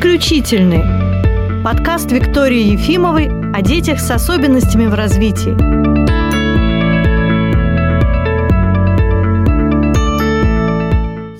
Исключительный. Подкаст Виктории Ефимовой о детях с особенностями в развитии.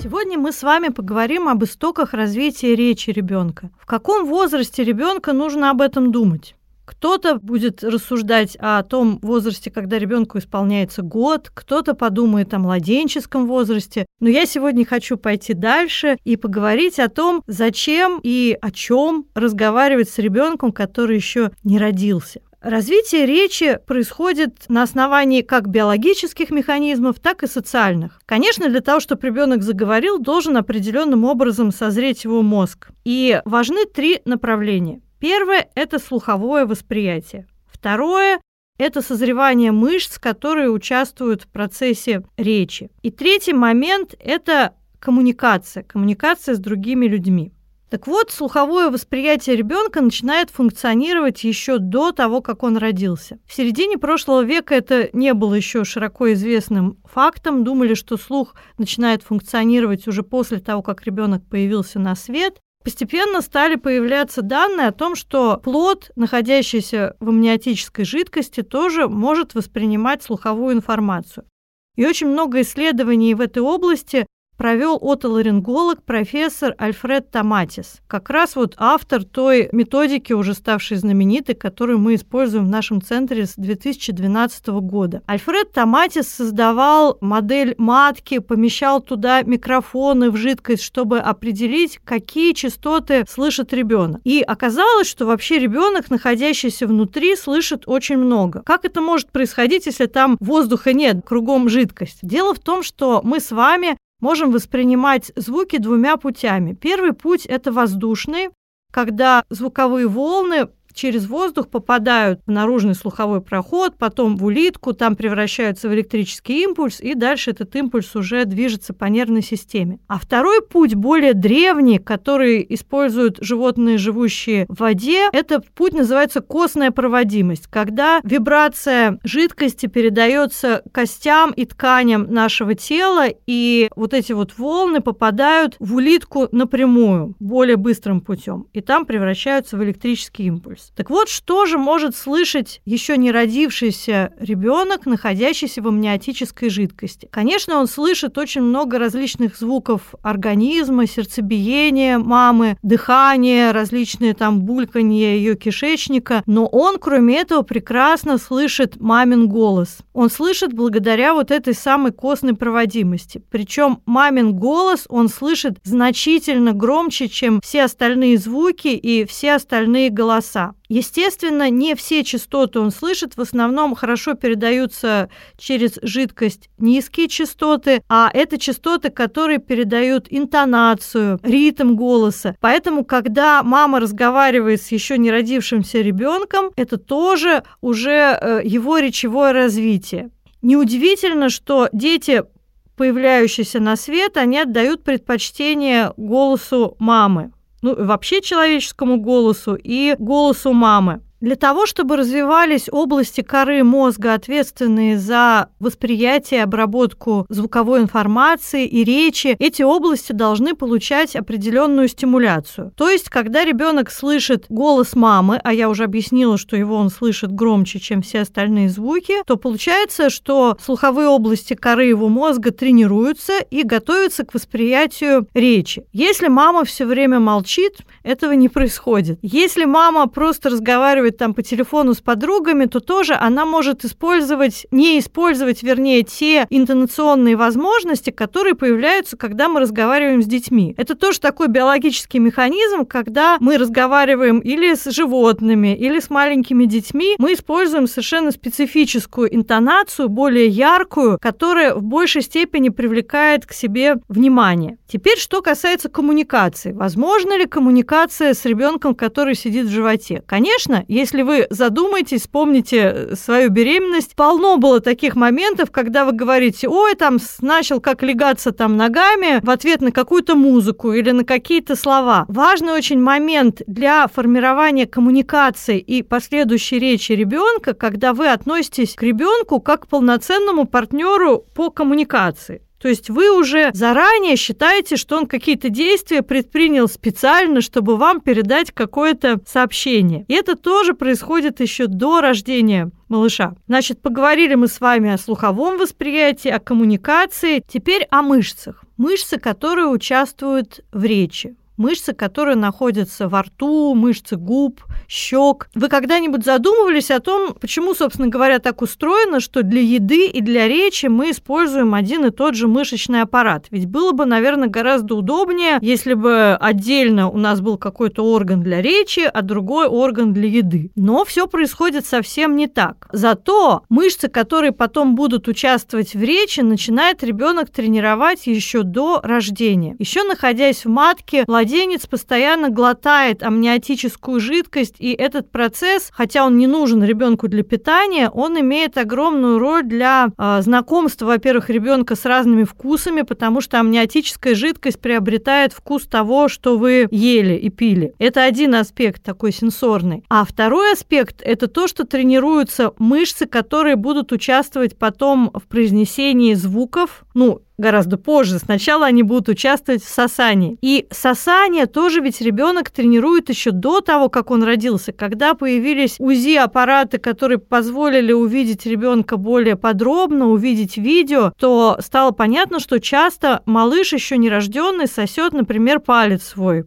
Сегодня мы с вами поговорим об истоках развития речи ребенка. В каком возрасте ребенка нужно об этом думать? Кто-то будет рассуждать о том возрасте, когда ребенку исполняется год, кто-то подумает о младенческом возрасте. Но я сегодня хочу пойти дальше и поговорить о том, зачем и о чем разговаривать с ребенком, который еще не родился. Развитие речи происходит на основании как биологических механизмов, так и социальных. Конечно, для того, чтобы ребенок заговорил, должен определенным образом созреть его мозг. И важны три направления. Первое – это слуховое восприятие. Второе – это созревание мышц, которые участвуют в процессе речи. И третий момент – это коммуникация, коммуникация с другими людьми. Так вот, слуховое восприятие ребенка начинает функционировать еще до того, как он родился. В середине прошлого века это не было еще широко известным фактом. Думали, что слух начинает функционировать уже после того, как ребенок появился на свет. Постепенно стали появляться данные о том, что плод, находящийся в амниотической жидкости, тоже может воспринимать слуховую информацию. И очень много исследований в этой области провел отоларинголог профессор Альфред Томатис. Как раз вот автор той методики, уже ставшей знаменитой, которую мы используем в нашем центре с 2012 года. Альфред Томатис создавал модель матки, помещал туда микрофоны в жидкость, чтобы определить, какие частоты слышит ребенок. И оказалось, что вообще ребенок, находящийся внутри, слышит очень много. Как это может происходить, если там воздуха нет, кругом жидкость? Дело в том, что мы с вами можем воспринимать звуки двумя путями. Первый путь – это воздушный, когда звуковые волны через воздух попадают в наружный слуховой проход, потом в улитку, там превращаются в электрический импульс, и дальше этот импульс уже движется по нервной системе. А второй путь, более древний, который используют животные, живущие в воде, этот путь называется костная проводимость, когда вибрация жидкости передается костям и тканям нашего тела, и вот эти вот волны попадают в улитку напрямую, более быстрым путем, и там превращаются в электрический импульс импульс. Так вот, что же может слышать еще не родившийся ребенок, находящийся в амниотической жидкости? Конечно, он слышит очень много различных звуков организма, сердцебиения мамы, дыхание, различные там бульканье ее кишечника, но он, кроме этого, прекрасно слышит мамин голос. Он слышит благодаря вот этой самой костной проводимости. Причем мамин голос он слышит значительно громче, чем все остальные звуки и все остальные голоса. Естественно, не все частоты он слышит, в основном хорошо передаются через жидкость низкие частоты, а это частоты, которые передают интонацию, ритм голоса. Поэтому, когда мама разговаривает с еще не родившимся ребенком, это тоже уже э, его речевое развитие. Неудивительно, что дети появляющиеся на свет, они отдают предпочтение голосу мамы ну, вообще человеческому голосу и голосу мамы. Для того, чтобы развивались области коры мозга, ответственные за восприятие, обработку звуковой информации и речи, эти области должны получать определенную стимуляцию. То есть, когда ребенок слышит голос мамы, а я уже объяснила, что его он слышит громче, чем все остальные звуки, то получается, что слуховые области коры его мозга тренируются и готовятся к восприятию речи. Если мама все время молчит, этого не происходит. Если мама просто разговаривает разговаривает там по телефону с подругами, то тоже она может использовать, не использовать, вернее, те интонационные возможности, которые появляются, когда мы разговариваем с детьми. Это тоже такой биологический механизм, когда мы разговариваем или с животными, или с маленькими детьми, мы используем совершенно специфическую интонацию, более яркую, которая в большей степени привлекает к себе внимание. Теперь, что касается коммуникации. Возможно ли коммуникация с ребенком, который сидит в животе? Конечно, если вы задумаетесь, вспомните э, свою беременность, полно было таких моментов, когда вы говорите, ой, там начал как легаться там ногами в ответ на какую-то музыку или на какие-то слова. Важный очень момент для формирования коммуникации и последующей речи ребенка, когда вы относитесь к ребенку как к полноценному партнеру по коммуникации. То есть вы уже заранее считаете, что он какие-то действия предпринял специально, чтобы вам передать какое-то сообщение. И это тоже происходит еще до рождения малыша. Значит, поговорили мы с вами о слуховом восприятии, о коммуникации, теперь о мышцах. Мышцы, которые участвуют в речи мышцы, которые находятся во рту, мышцы губ, щек. Вы когда-нибудь задумывались о том, почему, собственно говоря, так устроено, что для еды и для речи мы используем один и тот же мышечный аппарат? Ведь было бы, наверное, гораздо удобнее, если бы отдельно у нас был какой-то орган для речи, а другой орган для еды. Но все происходит совсем не так. Зато мышцы, которые потом будут участвовать в речи, начинает ребенок тренировать еще до рождения. Еще находясь в матке, младенец младенец постоянно глотает амниотическую жидкость, и этот процесс, хотя он не нужен ребенку для питания, он имеет огромную роль для э, знакомства, во-первых, ребенка с разными вкусами, потому что амниотическая жидкость приобретает вкус того, что вы ели и пили. Это один аспект такой сенсорный. А второй аспект – это то, что тренируются мышцы, которые будут участвовать потом в произнесении звуков, ну, гораздо позже. Сначала они будут участвовать в сосании. И сосание тоже ведь ребенок тренирует еще до того, как он родился. Когда появились УЗИ-аппараты, которые позволили увидеть ребенка более подробно, увидеть видео, то стало понятно, что часто малыш еще нерожденный сосет, например, палец свой.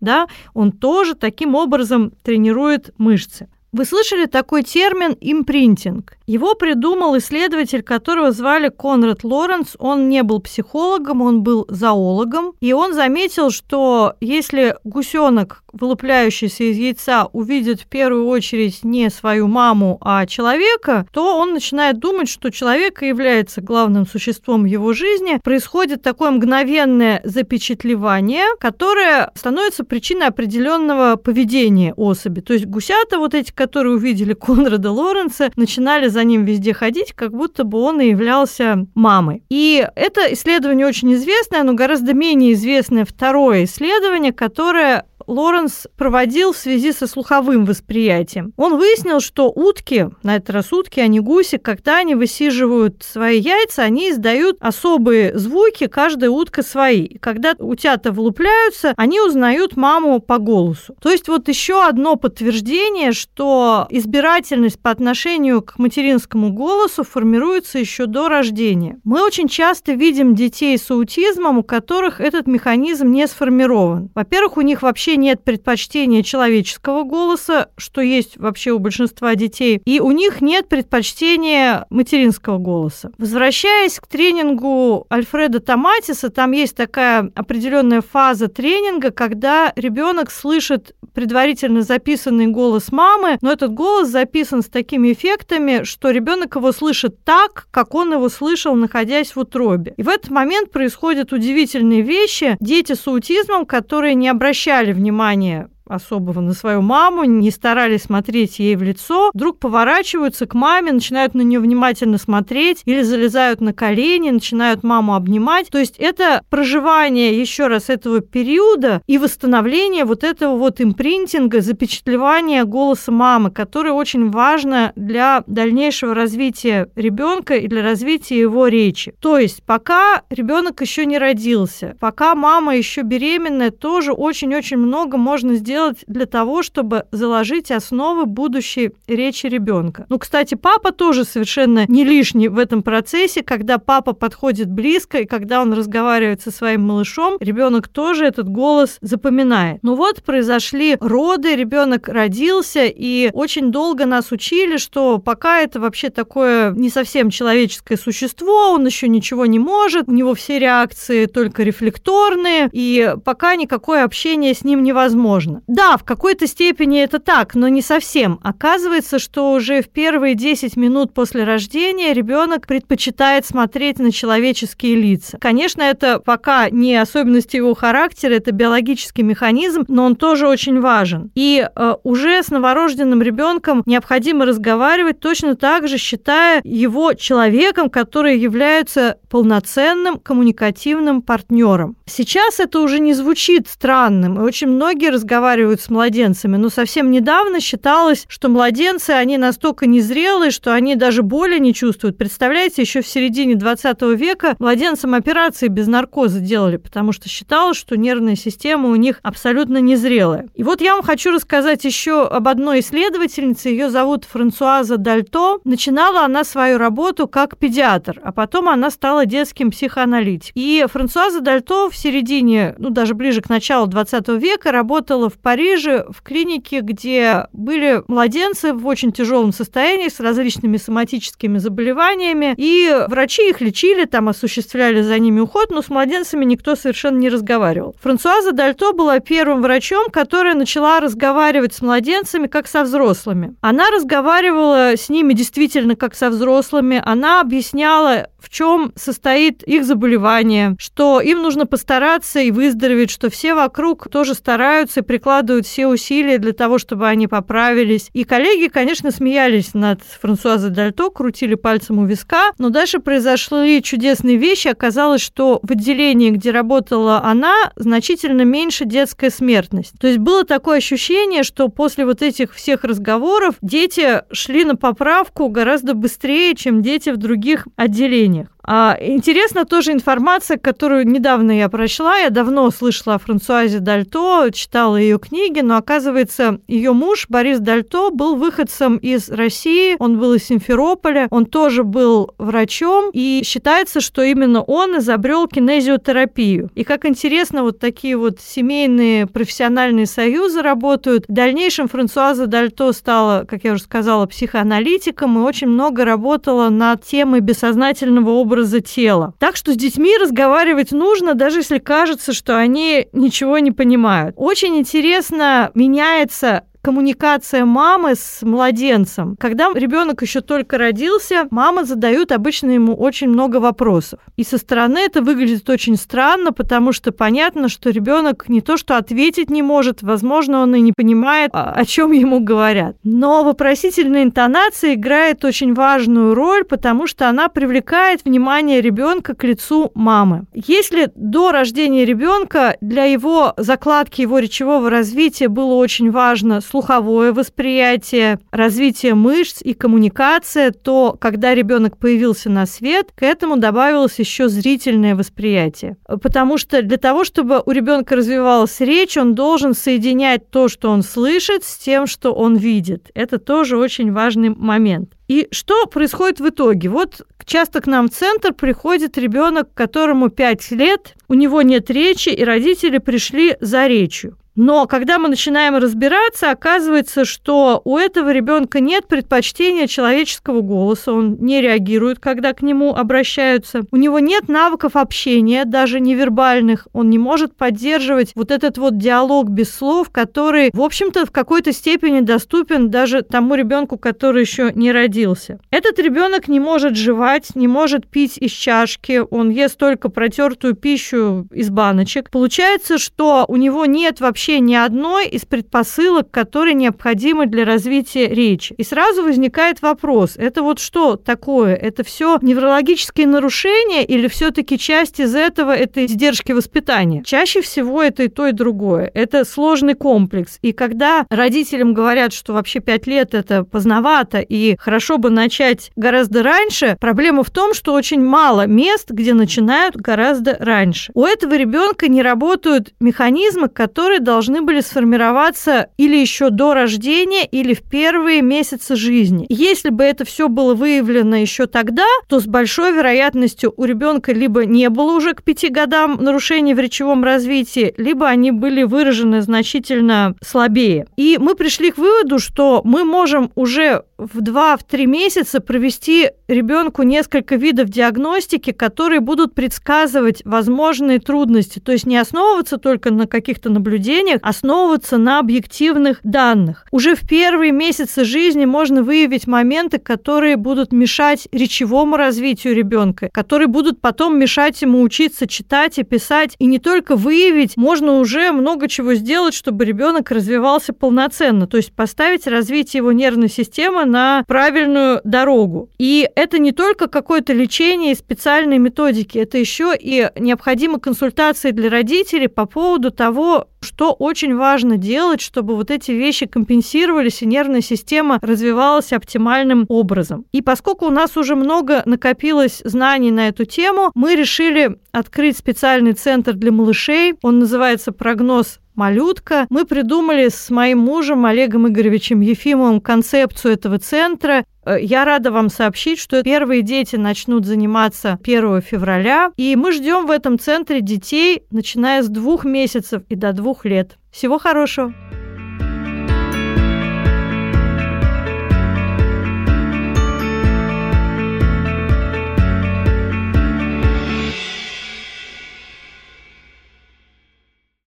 Да, он тоже таким образом тренирует мышцы. Вы слышали такой термин импринтинг? Его придумал исследователь, которого звали Конрад Лоренс. Он не был психологом, он был зоологом. И он заметил, что если гусенок, вылупляющийся из яйца, увидит в первую очередь не свою маму, а человека, то он начинает думать, что человек является главным существом его жизни. Происходит такое мгновенное запечатлевание, которое становится причиной определенного поведения особи. То есть гусята вот эти которые увидели Конрада Лоренса, начинали за ним везде ходить, как будто бы он и являлся мамой. И это исследование очень известное, но гораздо менее известное второе исследование, которое Лоренс проводил в связи со слуховым восприятием. Он выяснил, что утки, на этот раз утки, а не гуси, когда они высиживают свои яйца, они издают особые звуки, каждая утка свои. Когда утята вылупляются, они узнают маму по голосу. То есть вот еще одно подтверждение, что избирательность по отношению к материнскому голосу формируется еще до рождения. Мы очень часто видим детей с аутизмом, у которых этот механизм не сформирован. Во-первых, у них вообще нет предпочтения человеческого голоса, что есть вообще у большинства детей, и у них нет предпочтения материнского голоса. Возвращаясь к тренингу Альфреда Томатиса, там есть такая определенная фаза тренинга, когда ребенок слышит предварительно записанный голос мамы, но этот голос записан с такими эффектами, что ребенок его слышит так, как он его слышал, находясь в утробе. И в этот момент происходят удивительные вещи. Дети с аутизмом, которые не обращали внимания особого на свою маму, не старались смотреть ей в лицо, вдруг поворачиваются к маме, начинают на нее внимательно смотреть или залезают на колени, начинают маму обнимать. То есть это проживание еще раз этого периода и восстановление вот этого вот импринтинга, запечатлевания голоса мамы, которое очень важно для дальнейшего развития ребенка и для развития его речи. То есть пока ребенок еще не родился, пока мама еще беременная, тоже очень-очень много можно сделать сделать для того, чтобы заложить основы будущей речи ребенка. Ну, кстати, папа тоже совершенно не лишний в этом процессе, когда папа подходит близко и когда он разговаривает со своим малышом, ребенок тоже этот голос запоминает. Ну вот произошли роды, ребенок родился, и очень долго нас учили, что пока это вообще такое не совсем человеческое существо, он еще ничего не может, у него все реакции только рефлекторные, и пока никакое общение с ним невозможно. Да, в какой-то степени это так, но не совсем. Оказывается, что уже в первые 10 минут после рождения ребенок предпочитает смотреть на человеческие лица. Конечно, это пока не особенности его характера, это биологический механизм, но он тоже очень важен. И э, уже с новорожденным ребенком необходимо разговаривать точно так же, считая его человеком, который является полноценным коммуникативным партнером. Сейчас это уже не звучит странным, и очень многие разговаривают разговаривают с младенцами, но совсем недавно считалось, что младенцы, они настолько незрелые, что они даже боли не чувствуют. Представляете, еще в середине 20 века младенцам операции без наркоза делали, потому что считалось, что нервная система у них абсолютно незрелая. И вот я вам хочу рассказать еще об одной исследовательнице, ее зовут Франсуаза Дальто. Начинала она свою работу как педиатр, а потом она стала детским психоаналитиком. И Франсуаза Дальто в середине, ну даже ближе к началу 20 века работала в Париже в клинике, где были младенцы в очень тяжелом состоянии с различными соматическими заболеваниями, и врачи их лечили, там осуществляли за ними уход, но с младенцами никто совершенно не разговаривал. Франсуаза Дальто была первым врачом, которая начала разговаривать с младенцами как со взрослыми. Она разговаривала с ними действительно как со взрослыми, она объясняла, в чем состоит их заболевание, что им нужно постараться и выздороветь, что все вокруг тоже стараются и прикладывают все усилия для того, чтобы они поправились. И коллеги, конечно, смеялись над Франсуазой Дальто, крутили пальцем у виска, но дальше произошли чудесные вещи. Оказалось, что в отделении, где работала она, значительно меньше детская смертность. То есть было такое ощущение, что после вот этих всех разговоров дети шли на поправку гораздо быстрее, чем дети в других отделениях отношениях. А, интересна тоже информация, которую недавно я прочла. Я давно слышала о Франсуазе Дальто, читала ее книги, но оказывается, ее муж Борис Дальто был выходцем из России, он был из Симферополя, он тоже был врачом, и считается, что именно он изобрел кинезиотерапию. И как интересно, вот такие вот семейные профессиональные союзы работают. В дальнейшем Франсуаза Дальто стала, как я уже сказала, психоаналитиком и очень много работала над темой бессознательного образа образа тела. Так что с детьми разговаривать нужно, даже если кажется, что они ничего не понимают. Очень интересно меняется коммуникация мамы с младенцем. Когда ребенок еще только родился, мама задают обычно ему очень много вопросов. И со стороны это выглядит очень странно, потому что понятно, что ребенок не то что ответить не может, возможно, он и не понимает, о чем ему говорят. Но вопросительная интонация играет очень важную роль, потому что она привлекает внимание ребенка к лицу мамы. Если до рождения ребенка для его закладки его речевого развития было очень важно слуховое восприятие, развитие мышц и коммуникация, то когда ребенок появился на свет, к этому добавилось еще зрительное восприятие. Потому что для того, чтобы у ребенка развивалась речь, он должен соединять то, что он слышит, с тем, что он видит. Это тоже очень важный момент. И что происходит в итоге? Вот часто к нам в центр приходит ребенок, которому 5 лет, у него нет речи, и родители пришли за речью. Но когда мы начинаем разбираться, оказывается, что у этого ребенка нет предпочтения человеческого голоса, он не реагирует, когда к нему обращаются. У него нет навыков общения, даже невербальных. Он не может поддерживать вот этот вот диалог без слов, который, в общем-то, в какой-то степени доступен даже тому ребенку, который еще не родился. Этот ребенок не может жевать, не может пить из чашки, он ест только протертую пищу из баночек. Получается, что у него нет вообще вообще ни одной из предпосылок, которые необходимы для развития речи. И сразу возникает вопрос, это вот что такое? Это все неврологические нарушения или все-таки часть из этого это издержки воспитания? Чаще всего это и то, и другое. Это сложный комплекс. И когда родителям говорят, что вообще 5 лет это поздновато и хорошо бы начать гораздо раньше, проблема в том, что очень мало мест, где начинают гораздо раньше. У этого ребенка не работают механизмы, которые должны были сформироваться или еще до рождения, или в первые месяцы жизни. Если бы это все было выявлено еще тогда, то с большой вероятностью у ребенка либо не было уже к пяти годам нарушений в речевом развитии, либо они были выражены значительно слабее. И мы пришли к выводу, что мы можем уже в 2-3 месяца провести ребенку несколько видов диагностики, которые будут предсказывать возможные трудности. То есть не основываться только на каких-то наблюдениях, основываться на объективных данных. Уже в первые месяцы жизни можно выявить моменты, которые будут мешать речевому развитию ребенка, которые будут потом мешать ему учиться читать и писать. И не только выявить, можно уже много чего сделать, чтобы ребенок развивался полноценно. То есть поставить развитие его нервной системы на правильную дорогу. И это не только какое-то лечение и специальные методики, это еще и необходимы консультации для родителей по поводу того, что очень важно делать, чтобы вот эти вещи компенсировались и нервная система развивалась оптимальным образом. И поскольку у нас уже много накопилось знаний на эту тему, мы решили открыть специальный центр для малышей. Он называется «Прогноз малютка. Мы придумали с моим мужем Олегом Игоревичем Ефимовым концепцию этого центра. Э, я рада вам сообщить, что первые дети начнут заниматься 1 февраля, и мы ждем в этом центре детей, начиная с двух месяцев и до двух лет. Всего хорошего!